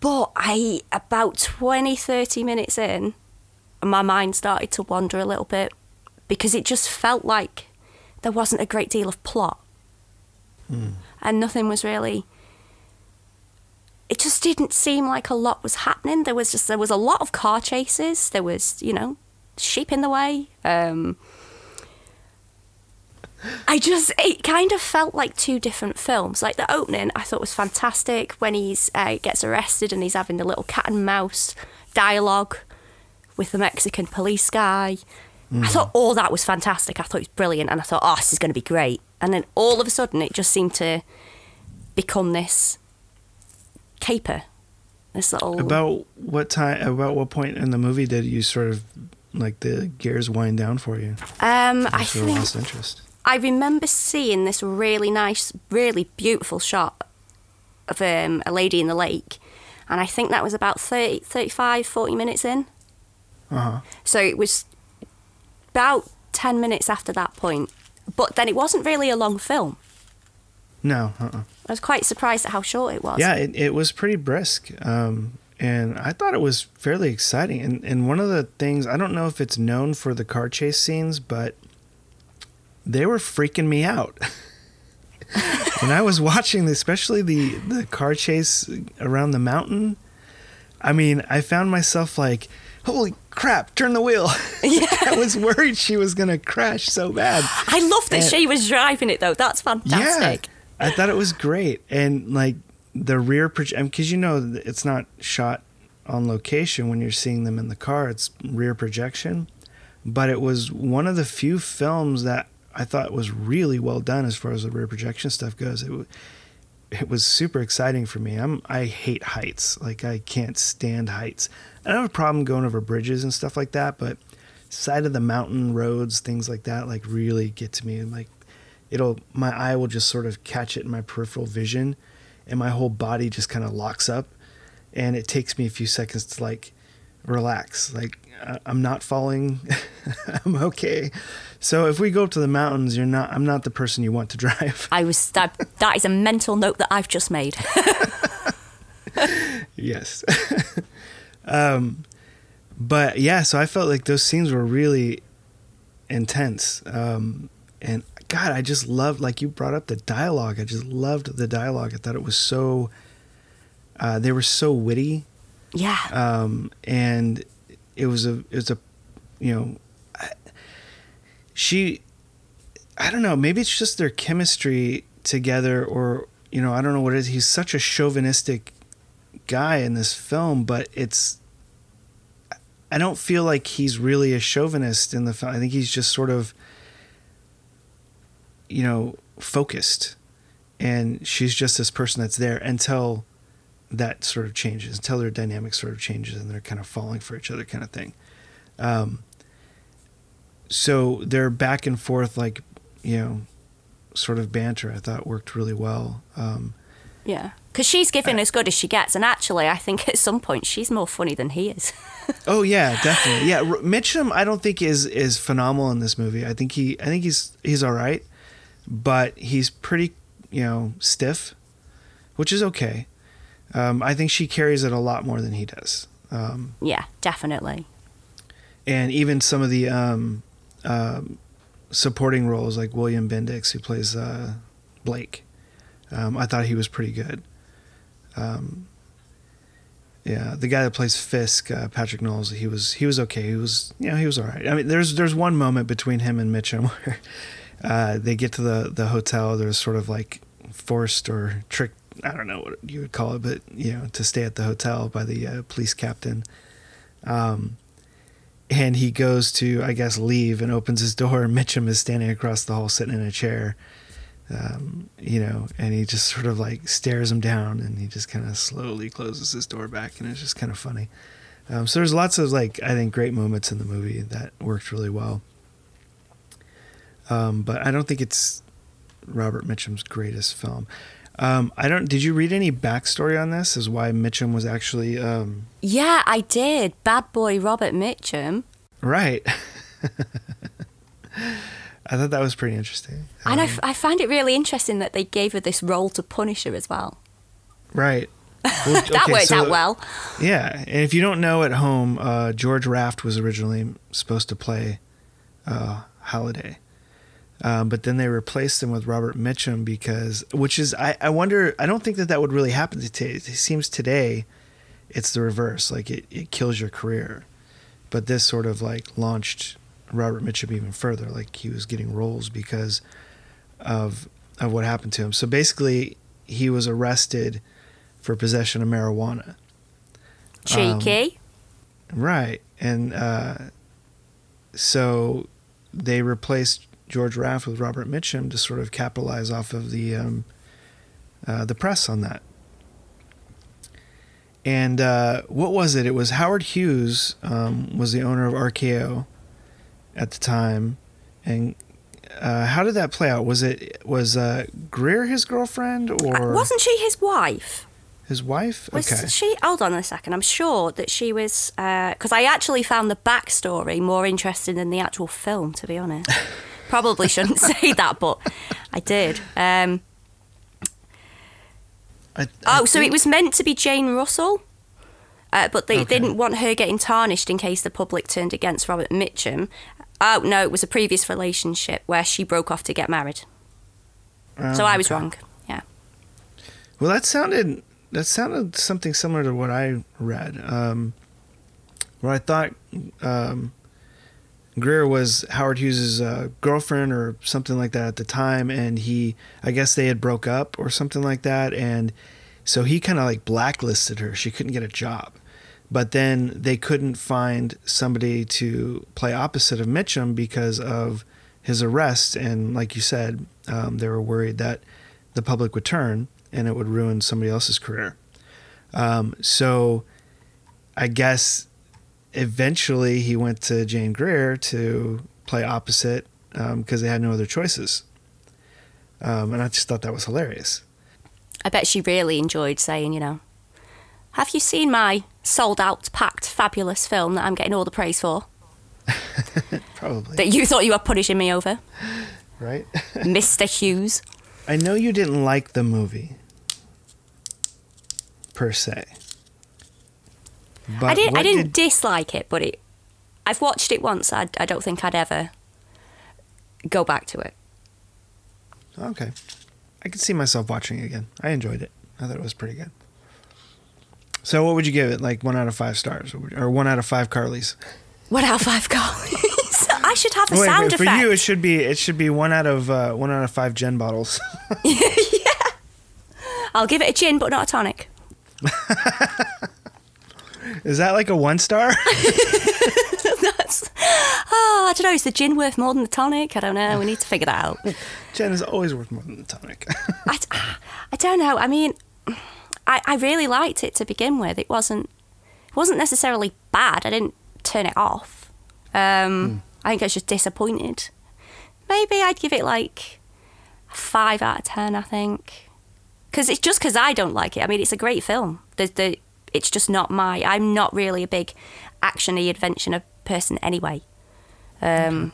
Speaker 7: but I, about 20, 30 minutes in, my mind started to wander a little bit because it just felt like there wasn't a great deal of plot and nothing was really it just didn't seem like a lot was happening there was just there was a lot of car chases there was you know sheep in the way um I just it kind of felt like two different films. Like the opening, I thought was fantastic when he's uh, gets arrested and he's having the little cat and mouse dialogue with the Mexican police guy. I
Speaker 6: Mm.
Speaker 7: thought all that was fantastic. I thought it was brilliant, and I thought, oh, this is going to be great. And then all of a sudden, it just seemed to become this caper, this little.
Speaker 6: About what time? About what point in the movie did you sort of like the gears wind down for you?
Speaker 7: um, I think
Speaker 6: lost interest.
Speaker 7: I remember seeing this really nice, really beautiful shot of um, a lady in the lake, and I think that was about 30, 35, 40 minutes in.
Speaker 6: Uh huh.
Speaker 7: So it was about 10 minutes after that point. But then it wasn't really a long film.
Speaker 6: No. Uh.
Speaker 7: I was quite surprised at how short it was.
Speaker 6: Yeah, it, it was pretty brisk. Um, and I thought it was fairly exciting. And, and one of the things, I don't know if it's known for the car chase scenes, but they were freaking me out. when I was watching, especially the, the car chase around the mountain, I mean, I found myself like, holy crap, turn the wheel. Yeah. I was worried she was going to crash so bad.
Speaker 7: I love that
Speaker 6: And-
Speaker 7: she was driving it though. That's fantastic.
Speaker 6: yeah, I thought it was great, and like the rear projection, because you know it's not shot on location when you're seeing them in the car; it's rear projection. But it was one of the few films that I thought was really well done as far as the rear projection stuff goes. It wa- it was super exciting for me. I'm I hate heights, like I can't stand heights. I don't have a problem going over bridges and stuff like that, but side of the mountain roads, things like that, like really get to me. Like it'll my eye will just sort of catch it in my peripheral vision and my whole body just kind of locks up and it takes me a few seconds to like relax. Like i'm not falling. I'm okay. So if we go up to the mountains you're not i'm not the person you want to drive.
Speaker 7: I was that, that is a mental note that I've just made.
Speaker 6: yes. Um but yeah so i felt like those scenes were really intense um and god i just loved like you brought up the dialogue. I just loved the dialogue. I thought it was so uh they were so witty.
Speaker 7: Yeah.
Speaker 6: um and it was a it was a you know I, she i don't know maybe it's just their chemistry together or you know i don't know what it is. He's such a chauvinistic guy in this film but it's i don't feel like he's really a chauvinist in the film. I think he's just sort of you know focused and she's just this person that's there until that sort of changes until their dynamic sort of changes and they're kind of falling for each other kind of thing um, so their back and forth like you know sort of banter i thought worked really well um,
Speaker 7: Yeah. Because she's giving as good as she gets. And actually, I think at some point she's more funny than he is.
Speaker 6: oh yeah definitely yeah R- mitchum i don't think is is phenomenal in this movie i think he i think he's he's all right but he's pretty you know stiff which is okay um, i think she carries it a lot more than he does um,
Speaker 7: yeah, definitely.
Speaker 6: and even some of the um, um supporting roles like William Bendix, who plays uh, Blake, um, I thought he was pretty good. Um, yeah, the guy that plays Fisk, uh, Patric Knowles, he was he was okay. He was you know he was all right. I mean, there's there's one moment between him and Mitchum where uh, they get to the the hotel. There's sort of like forced or tricked. I don't know what you would call it, but you know, to stay at the hotel by the uh, police captain. Um, and he goes to, I guess, leave and opens his door. Mitchum is standing across the hall, sitting in a chair, um, you know, and he just sort of like stares him down, and he just kind of slowly closes his door back, and it's just kind of funny. Um, so there's lots of like I think great moments in the movie that worked really well. Um, but I don't think it's Robert Mitchum's greatest film. Um, I don't. Did you read any backstory on this? As why Mitchum was actually um,
Speaker 7: Yeah, I did. Bad boy Robert Mitchum.
Speaker 6: right? I thought that was pretty interesting.
Speaker 7: and I, f- I find it really interesting that they gave her this role to punish her as well.
Speaker 6: Right. Well,
Speaker 7: that
Speaker 6: okay,
Speaker 7: worked
Speaker 6: so-
Speaker 7: out well.
Speaker 6: Yeah, and if you don't know at home, uh, George Raft was originally supposed to play uh, Halliday, um, but then they replaced him with Robert Mitchum because, which is, I, I wonder, I don't think that that would really happen today. It seems today, it's the reverse. Like it, it kills your career, but this sort of like launched Robert Mitchum even further. Like he was getting roles because of of what happened to him. So basically, he was arrested for possession of marijuana. Um, Right. And uh, so they replaced George Raft with Robert Mitchum to sort of capitalize off of the um, uh, the press on that. And uh, what was it? It was Howard Hughes um, was the owner of RKO at the time, and uh, how did that play out? Was it was uh, Greer his girlfriend or
Speaker 7: Wasn't she his wife?
Speaker 6: his wife?
Speaker 7: Was
Speaker 6: okay,
Speaker 7: she? Hold on a second. I'm sure that she was because I actually found the backstory more interesting than the actual film. To be honest, probably shouldn't say that, but I did. Um,
Speaker 6: I,
Speaker 7: oh, so it was meant to be Jane Russell, uh, but they
Speaker 6: Okay.
Speaker 7: didn't want her getting tarnished in case the public turned against Robert Mitchum. Oh no, it was a previous relationship where she broke off to get married. so I was
Speaker 6: okay.
Speaker 7: wrong. Yeah.
Speaker 6: Well, that sounded that sounded something similar to what I read. Um, where I thought um, Greer was Howard Hughes's uh, girlfriend or something like that at the time, and he, I guess they had broke up or something like that, and so he kind of like blacklisted her. She couldn't get a job, but then they couldn't find somebody to play opposite of Mitchum because of his arrest, and like you said, um, they were worried that the public would turn and it would ruin somebody else's career. Um, so I guess eventually he went to Jane Greer to play opposite because they had no other choices. Um, and I just thought that was hilarious.
Speaker 7: I bet she really enjoyed saying, you know, have you seen my sold out, packed, fabulous film that I'm getting all the praise for?
Speaker 6: Probably.
Speaker 7: That you thought you were punishing me over,
Speaker 6: right?
Speaker 7: Mr. Hughes.
Speaker 6: I know you didn't like the movie per se. But
Speaker 7: I didn't. I didn't
Speaker 6: did-
Speaker 7: dislike it, but it. I've watched it once. I, I don't think I'd ever go back to it.
Speaker 6: Okay. I could see myself watching it again. I enjoyed it. I thought it was pretty good. So, what would you give it? Like one out of five stars, or one out of five Carlys?
Speaker 7: One out of five Carlys. I should have a
Speaker 6: Wait,
Speaker 7: sound
Speaker 6: wait, for
Speaker 7: effect.
Speaker 6: you, it should be it should be one out of uh, one out of five gin bottles.
Speaker 7: Yeah, I'll give it a gin, but not a tonic.
Speaker 6: Is that like a one star?
Speaker 7: That's. Oh, I don't know. Is the gin worth more than the tonic? I don't know. We need to figure that out.
Speaker 6: gin is always worth more than the tonic.
Speaker 7: I, ah, I don't know. I mean, I, I really liked it to begin with. It wasn't it wasn't necessarily bad. I didn't turn it off. Um, hmm. I think I was just disappointed. Maybe I'd give it like a five out of ten. I think because it's just because I don't like it. I mean, it's a great film. The the it's just not my. I'm not really a big actiony adventure person anyway. Um,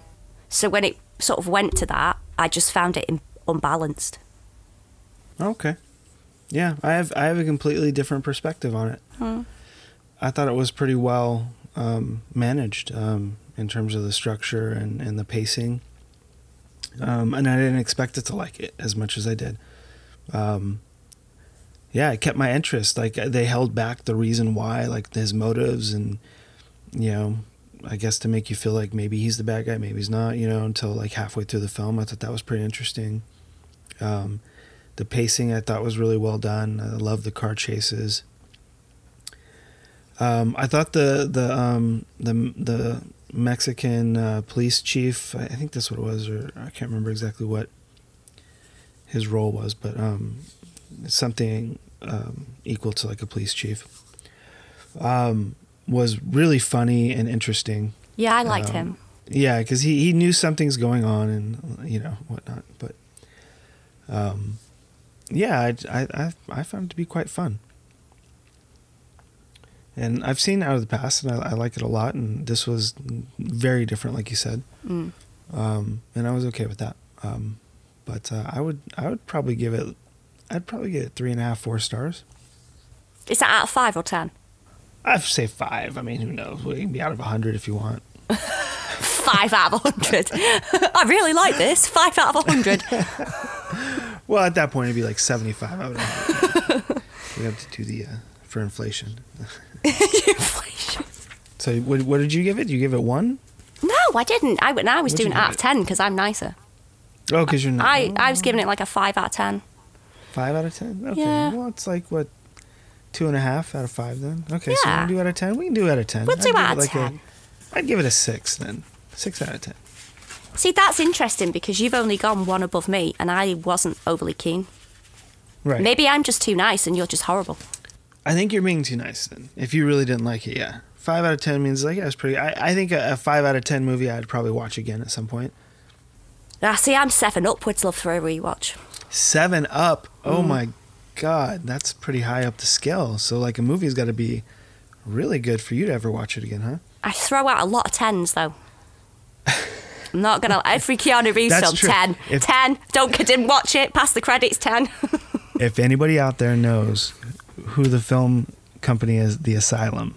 Speaker 7: so when it sort of went to that, I just found it in, unbalanced.
Speaker 6: okay. Yeah, I have I have a completely different perspective on it.
Speaker 7: Hmm.
Speaker 6: I thought it was pretty well um, managed um, in terms of the structure and, and the pacing. Um, and I didn't expect it to like it as much as I did. Um, yeah, it kept my interest. Like they held back the reason why, like his motives, and you know, I guess to make you feel like maybe he's the bad guy, maybe he's not. You know, until like halfway through the film, I thought that was pretty interesting. Um, the pacing I thought was really well done. I love the car chases. Um, I thought the the um, the the Mexican uh, police chief, I I think that's what it was, or I can't remember exactly what his role was, but um, something um, equal to like a police chief, um, was really funny and interesting.
Speaker 7: Yeah, I liked
Speaker 6: Um,
Speaker 7: him.
Speaker 6: Yeah, because he, he knew something's going on and you know whatnot. But um, yeah, I, I I I found it to be quite fun. And I've seen Out of the Past, and I, I like it a lot. And this was very different, like you said.
Speaker 7: Mm.
Speaker 6: Um, and I was okay with that. Um, but uh, I would I would probably give it I'd probably get three and a half four stars.
Speaker 7: Is that out of five or ten?
Speaker 6: I'd say five. I mean, who knows? We can be out of a hundred if you want.
Speaker 7: Five out of a hundred. I really like this. Five out of a hundred.
Speaker 6: Well, at that point, it'd be like seventy-five out of hundred. we have to do the uh, for inflation.
Speaker 7: Inflation.
Speaker 6: So, what, what did you give it? You give it one?
Speaker 7: No, I didn't. I, no, I was
Speaker 6: What'd
Speaker 7: doing out of ten because I'm nicer.
Speaker 6: Oh, because you're not.
Speaker 7: I, I was giving it like a five out of ten.
Speaker 6: Five out of ten. Okay.
Speaker 7: Yeah.
Speaker 6: Well, it's like what Two and a half out of five then. Okay, so we
Speaker 7: Yeah.
Speaker 6: can do out of ten. We can do out of ten.
Speaker 7: We'll
Speaker 6: I'd
Speaker 7: do
Speaker 6: give it
Speaker 7: out of
Speaker 6: like a-
Speaker 7: 10.
Speaker 6: I'd give it a six then. Six out of ten.
Speaker 7: See, that's interesting because you've only gone one above me, and I wasn't overly keen.
Speaker 6: Right.
Speaker 7: Maybe I'm just too nice, and you're just horrible.
Speaker 6: I think you're being too nice then. If you really didn't like it, yeah. Five out of ten means like yeah, it's pretty. I, I think a, a five out of ten movie I'd probably watch again at some point.
Speaker 7: Ah, see, I'm seven upwards. Love for a rewatch.
Speaker 6: Seven up. Oh
Speaker 7: Mm.
Speaker 6: my god, that's pretty high up the scale. So like a movie's got to be really good for you to ever watch it again, huh?
Speaker 7: I throw out a lot of tens though. I'm not gonna. Every Keanu Reeves film,
Speaker 6: true.
Speaker 7: ten,
Speaker 6: If-
Speaker 7: ten. Don't didn't watch it. Past the credits, ten.
Speaker 6: if anybody out there knows who the film company is, The Asylum,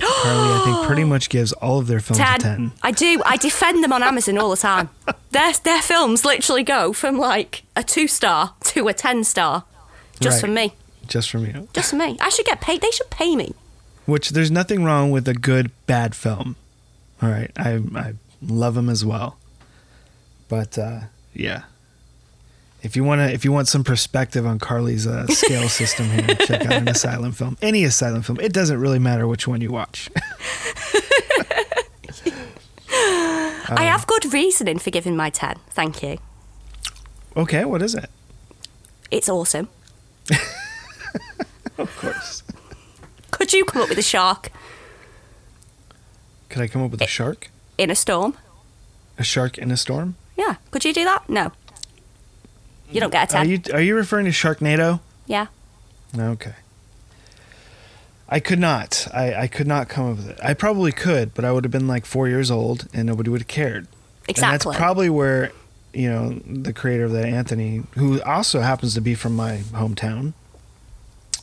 Speaker 6: Carly, I think pretty much gives all of their films
Speaker 7: ten.
Speaker 6: a ten.
Speaker 7: I do. I defend them on Amazon all the time. Their their films literally go from like a two star to a ten star, just
Speaker 6: Right.
Speaker 7: for me.
Speaker 6: Just from you.
Speaker 7: Just for me. I should get paid. They should pay me.
Speaker 6: Which there's nothing wrong with a good bad film. All right, I I love them as well. But uh, yeah, if you want to, if you want some perspective on Carly's uh, scale system here, check out an asylum film. Any asylum film. It doesn't really matter which one you watch. Um,
Speaker 7: I have good reasoning for giving my ten. Thank you.
Speaker 6: okay, what is it?
Speaker 7: It's awesome.
Speaker 6: Of course.
Speaker 7: Could you come up with a shark
Speaker 6: Could I come up with a shark?
Speaker 7: in a storm?
Speaker 6: A shark in a storm?
Speaker 7: Yeah. Could you do that? No. You don't get a
Speaker 6: Are you are you referring to Sharknado?
Speaker 7: Yeah.
Speaker 6: Okay. I could not. I, I could not come up with it. I probably could, but I would have been like four years old and nobody would have cared.
Speaker 7: Exactly.
Speaker 6: And that's probably where, you know, the creator of that, Anthony, who also happens to be from my hometown,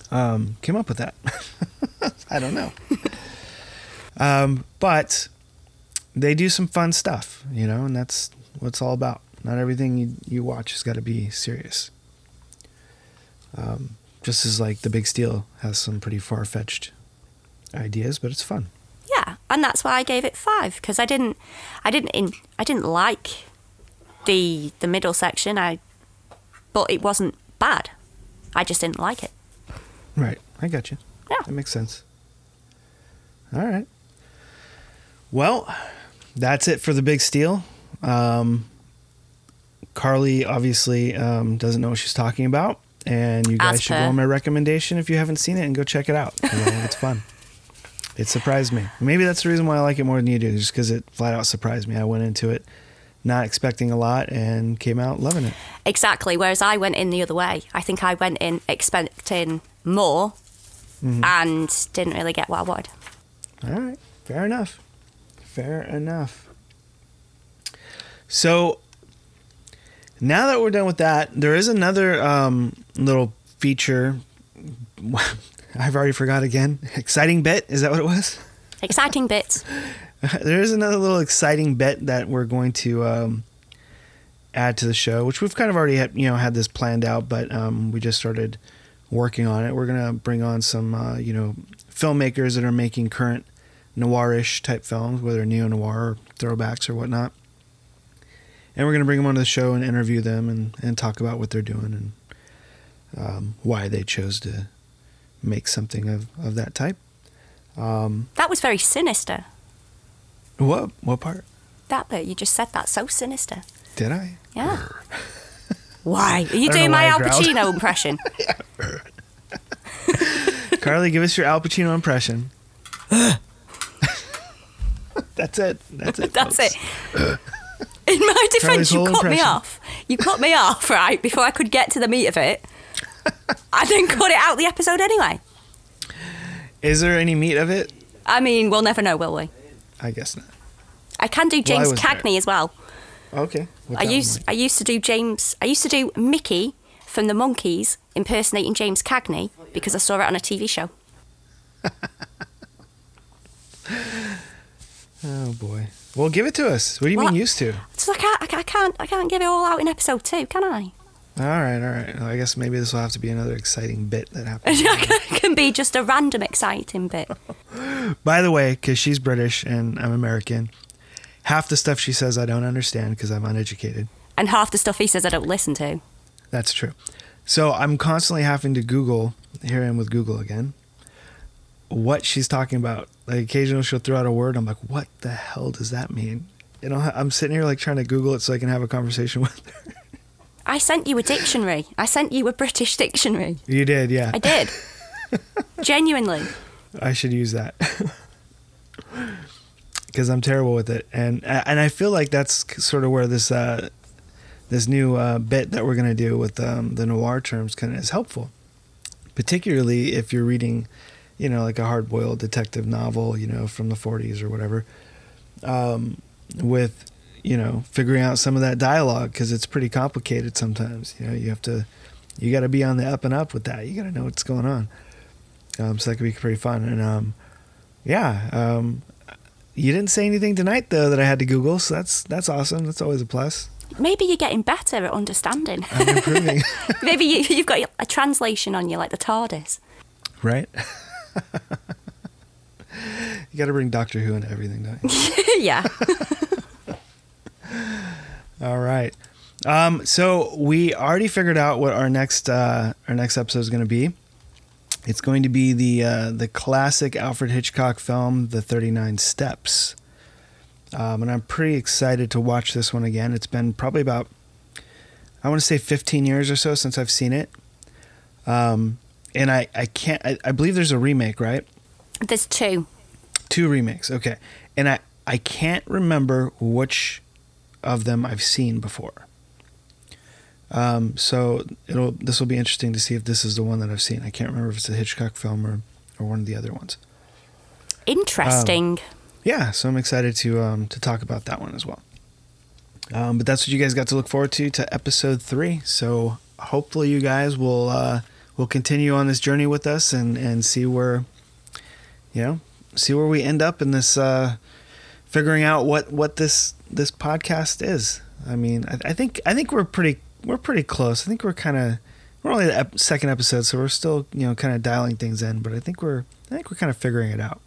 Speaker 6: um, came up with that. I don't know. um, but they do some fun stuff, you know, and that's what it's all about. Not everything you, you watch has got to be serious. Um, just as like the Big Steal has some pretty far fetched ideas, but it's fun.
Speaker 7: Yeah, and that's why I gave it five because I didn't, I didn't, in, I didn't like the the middle section. I, but it wasn't bad. I just didn't like it.
Speaker 6: Right. I got you.
Speaker 7: Yeah.
Speaker 6: That makes sense. All right. Well, that's it for the big steal. Um, Carly obviously um, doesn't know what she's talking about, and you guys
Speaker 7: As
Speaker 6: should
Speaker 7: per.
Speaker 6: go on my recommendation if you haven't seen it and go check it out. I think it's fun. It surprised me. Maybe that's the reason why I like it more than you do, just because it flat out surprised me. I went into it not expecting a lot and came out loving it.
Speaker 7: Exactly. Whereas I went in the other way. I think I went in expecting more,
Speaker 6: Mhm.
Speaker 7: and didn't really get what I wanted.
Speaker 6: All right, fair enough. Fair enough. So now that we're done with that, there is another um, little feature. I've already forgot again. Exciting bit is that what it was?
Speaker 7: Exciting bits.
Speaker 6: there is another little exciting bit that we're going to um, add to the show, which we've kind of already had, you know had this planned out, but um, we just started working on it. We're gonna bring on some uh, you know filmmakers that are making current noirish type films, whether neo noir or throwbacks or whatnot. And we're gonna bring them onto the show and interview them and, and talk about what they're doing and um, why they chose to make something of, of that type. Um,
Speaker 7: That was very sinister.
Speaker 6: what what part
Speaker 7: That bit you just said that so sinister.
Speaker 6: did I?
Speaker 7: Yeah. Why are you doing my Al. Pacino impression?
Speaker 6: Carly, give us your Al Pacino impression. That's it. That's it.
Speaker 7: That's
Speaker 6: folks.
Speaker 7: it. In my defence, you cut me off. You cut me off, right, before I could get to the meat of it. I didn't cut it out the episode anyway.
Speaker 6: Is there any meat of it?
Speaker 7: I mean, we'll never know, will we?
Speaker 6: I guess not.
Speaker 7: I can do
Speaker 6: Well,
Speaker 7: James
Speaker 6: there.
Speaker 7: Cagney as well.
Speaker 6: Okay.
Speaker 7: I used
Speaker 6: one
Speaker 7: I used to do James. I used to do Mickey from the Monkees impersonating James Cagney because I saw it on a TV show.
Speaker 6: Oh boy. Well, give it to us. What do you
Speaker 7: Well,
Speaker 6: mean used to?
Speaker 7: So I can't, I can't, I can't, I can't give it all out in episode two, can I?
Speaker 6: All right, all right. Well, I guess maybe this will have to be another exciting bit that happens.
Speaker 7: it can be just a random exciting bit.
Speaker 6: By the way, because she's British and I'm American, half the stuff she says I don't understand because I'm uneducated.
Speaker 7: And half the stuff he says I don't listen to.
Speaker 6: That's true. So I'm constantly having to Google here I am with Google again. What she's talking about. Like occasionally she'll throw out a word. I'm like, what the hell does that mean? You know, I'm sitting here like trying to Google it so I can have a conversation with her.
Speaker 7: I sent you a dictionary. I sent you a British dictionary.
Speaker 6: You did, yeah.
Speaker 7: I did. Genuinely.
Speaker 6: I should use that because I'm terrible with it, and and I feel like that's sort of where this uh, this new uh, bit that we're gonna do with um, the noir terms kind of is helpful, particularly if you're reading, you know, like a hard-boiled detective novel, you know, from the 40s or whatever, um, with you know figuring out some of that dialogue because it's pretty complicated sometimes. You know, you have to you got to be on the up and up with that. You got to know what's going on. Um, so that could be pretty fun. And um, yeah, um, you didn't say anything tonight though that I had to Google, so that's that's awesome. That's always a plus.
Speaker 7: Maybe you're getting better at understanding.
Speaker 6: I'm improving,
Speaker 7: Maybe you, you've got a translation on you like the TARDIS.
Speaker 6: right? you got to bring Doctor Who into everything, don't you?
Speaker 7: yeah.
Speaker 6: All right. Um, so we already figured out what our next uh, our next episode is going to be. It's going to be the uh, the classic Alfred Hitchcock film, The Thirty Nine Steps, um, and I'm pretty excited to watch this one again. It's been probably about I want to say 15 years or so since I've seen it, um, and I I can't I, I believe there's a remake, right?
Speaker 7: There's two.
Speaker 6: Two remakes, okay, and I I can't remember which of them I've seen before. Um, so it'll this will be interesting to see if this is the one that I've seen. I can't remember if it's a Hitchcock film or or one of the other ones.
Speaker 7: Interesting.
Speaker 6: Yeah, so I'm excited to um, to talk about that one as well. Um, but that's what you guys got to look forward to to episode three. So hopefully you guys will uh, will continue on this journey with us and and see where you know see where we end up in this uh, figuring out what what this this podcast is. I mean, I, I think I think we're pretty we're pretty close. I think we're kind of we're only the ep- second episode, so we're still you know kind of dialing things in. But I think we're I think we're kind of figuring it out.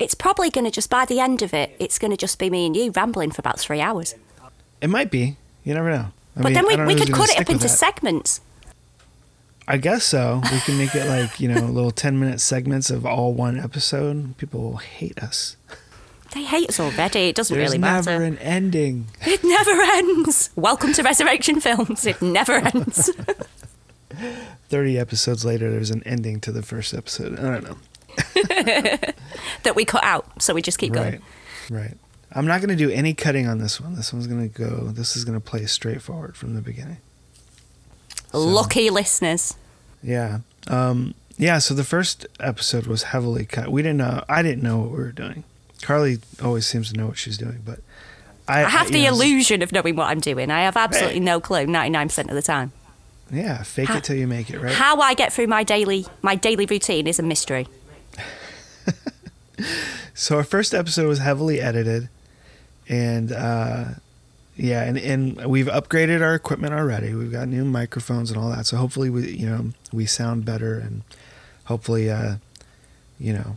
Speaker 7: It's probably going to just, by the end of it, it's going to just be me and you rambling for about three hours.
Speaker 6: It might be. You never know. I
Speaker 7: but
Speaker 6: mean,
Speaker 7: then we, we could cut it up into
Speaker 6: that.
Speaker 7: segments.
Speaker 6: I guess so. We can make it like you know little ten minute segments of all one episode. People will hate us.
Speaker 7: They hate us already. It doesn't
Speaker 6: There's
Speaker 7: really matter.
Speaker 6: There's never an ending.
Speaker 7: It never ends. Welcome to Resurrection Films. It never ends.
Speaker 6: Thirty episodes later, there's an ending to the first episode. I don't know.
Speaker 7: that we cut out, so we just keep
Speaker 6: right,
Speaker 7: going.
Speaker 6: right. I'm not going to do any cutting on this one. This one's going to go. This is going to play straightforward from the beginning.
Speaker 7: Lucky listeners.
Speaker 6: Yeah. Um, yeah. So the first episode was heavily cut. We didn't know. I didn't know what we were doing. Carly always seems to know what she's doing, but I,
Speaker 7: I have
Speaker 6: you
Speaker 7: the
Speaker 6: know,
Speaker 7: illusion of knowing what I'm doing. I have absolutely no clue 99% of the time.
Speaker 6: Yeah, fake it till you make it, right?
Speaker 7: How I get through my daily my daily routine is a mystery.
Speaker 6: So our first episode was heavily edited, and uh, yeah, and, and we've upgraded our equipment already. We've got new microphones and all that. So hopefully we you know we sound better, and hopefully uh, you know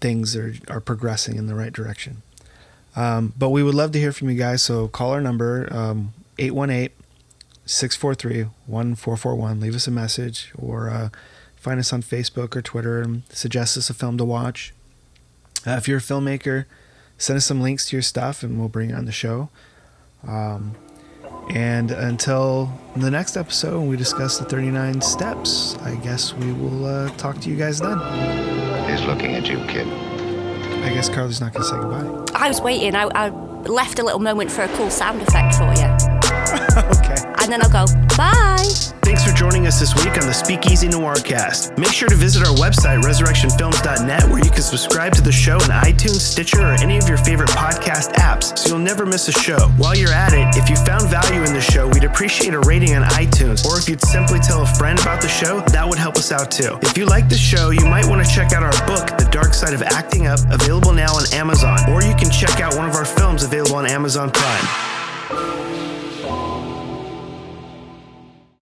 Speaker 6: things are are progressing in the right direction. Um, but we would love to hear from you guys. So call our number um, 818 643 1441. Leave us a message or uh, find us on Facebook or Twitter and suggest us a film to watch. Uh, if you're a filmmaker, send us some links to your stuff and we'll bring it on the show. Um, and until the next episode, when we discuss the 39 steps, I guess we will uh, talk to you guys then.
Speaker 3: He's looking at you, kid.
Speaker 6: I guess Carly's not going to say goodbye.
Speaker 7: I was waiting. I, I left a little moment for a cool sound effect for you. And then I'll go, bye.
Speaker 6: Thanks for joining us this week on the Speakeasy Noircast. Make sure to visit our website, resurrectionfilms.net, where you can subscribe to the show in iTunes, Stitcher, or any of your favorite podcast apps so you'll never miss a show. While you're at it, if you found value in the show, we'd appreciate a rating on iTunes, or if you'd simply tell a friend about the show, that would help us out too. If you like the show, you might want to check out our book, The Dark Side of Acting Up, available now on Amazon, or you can check out one of our films available on Amazon Prime.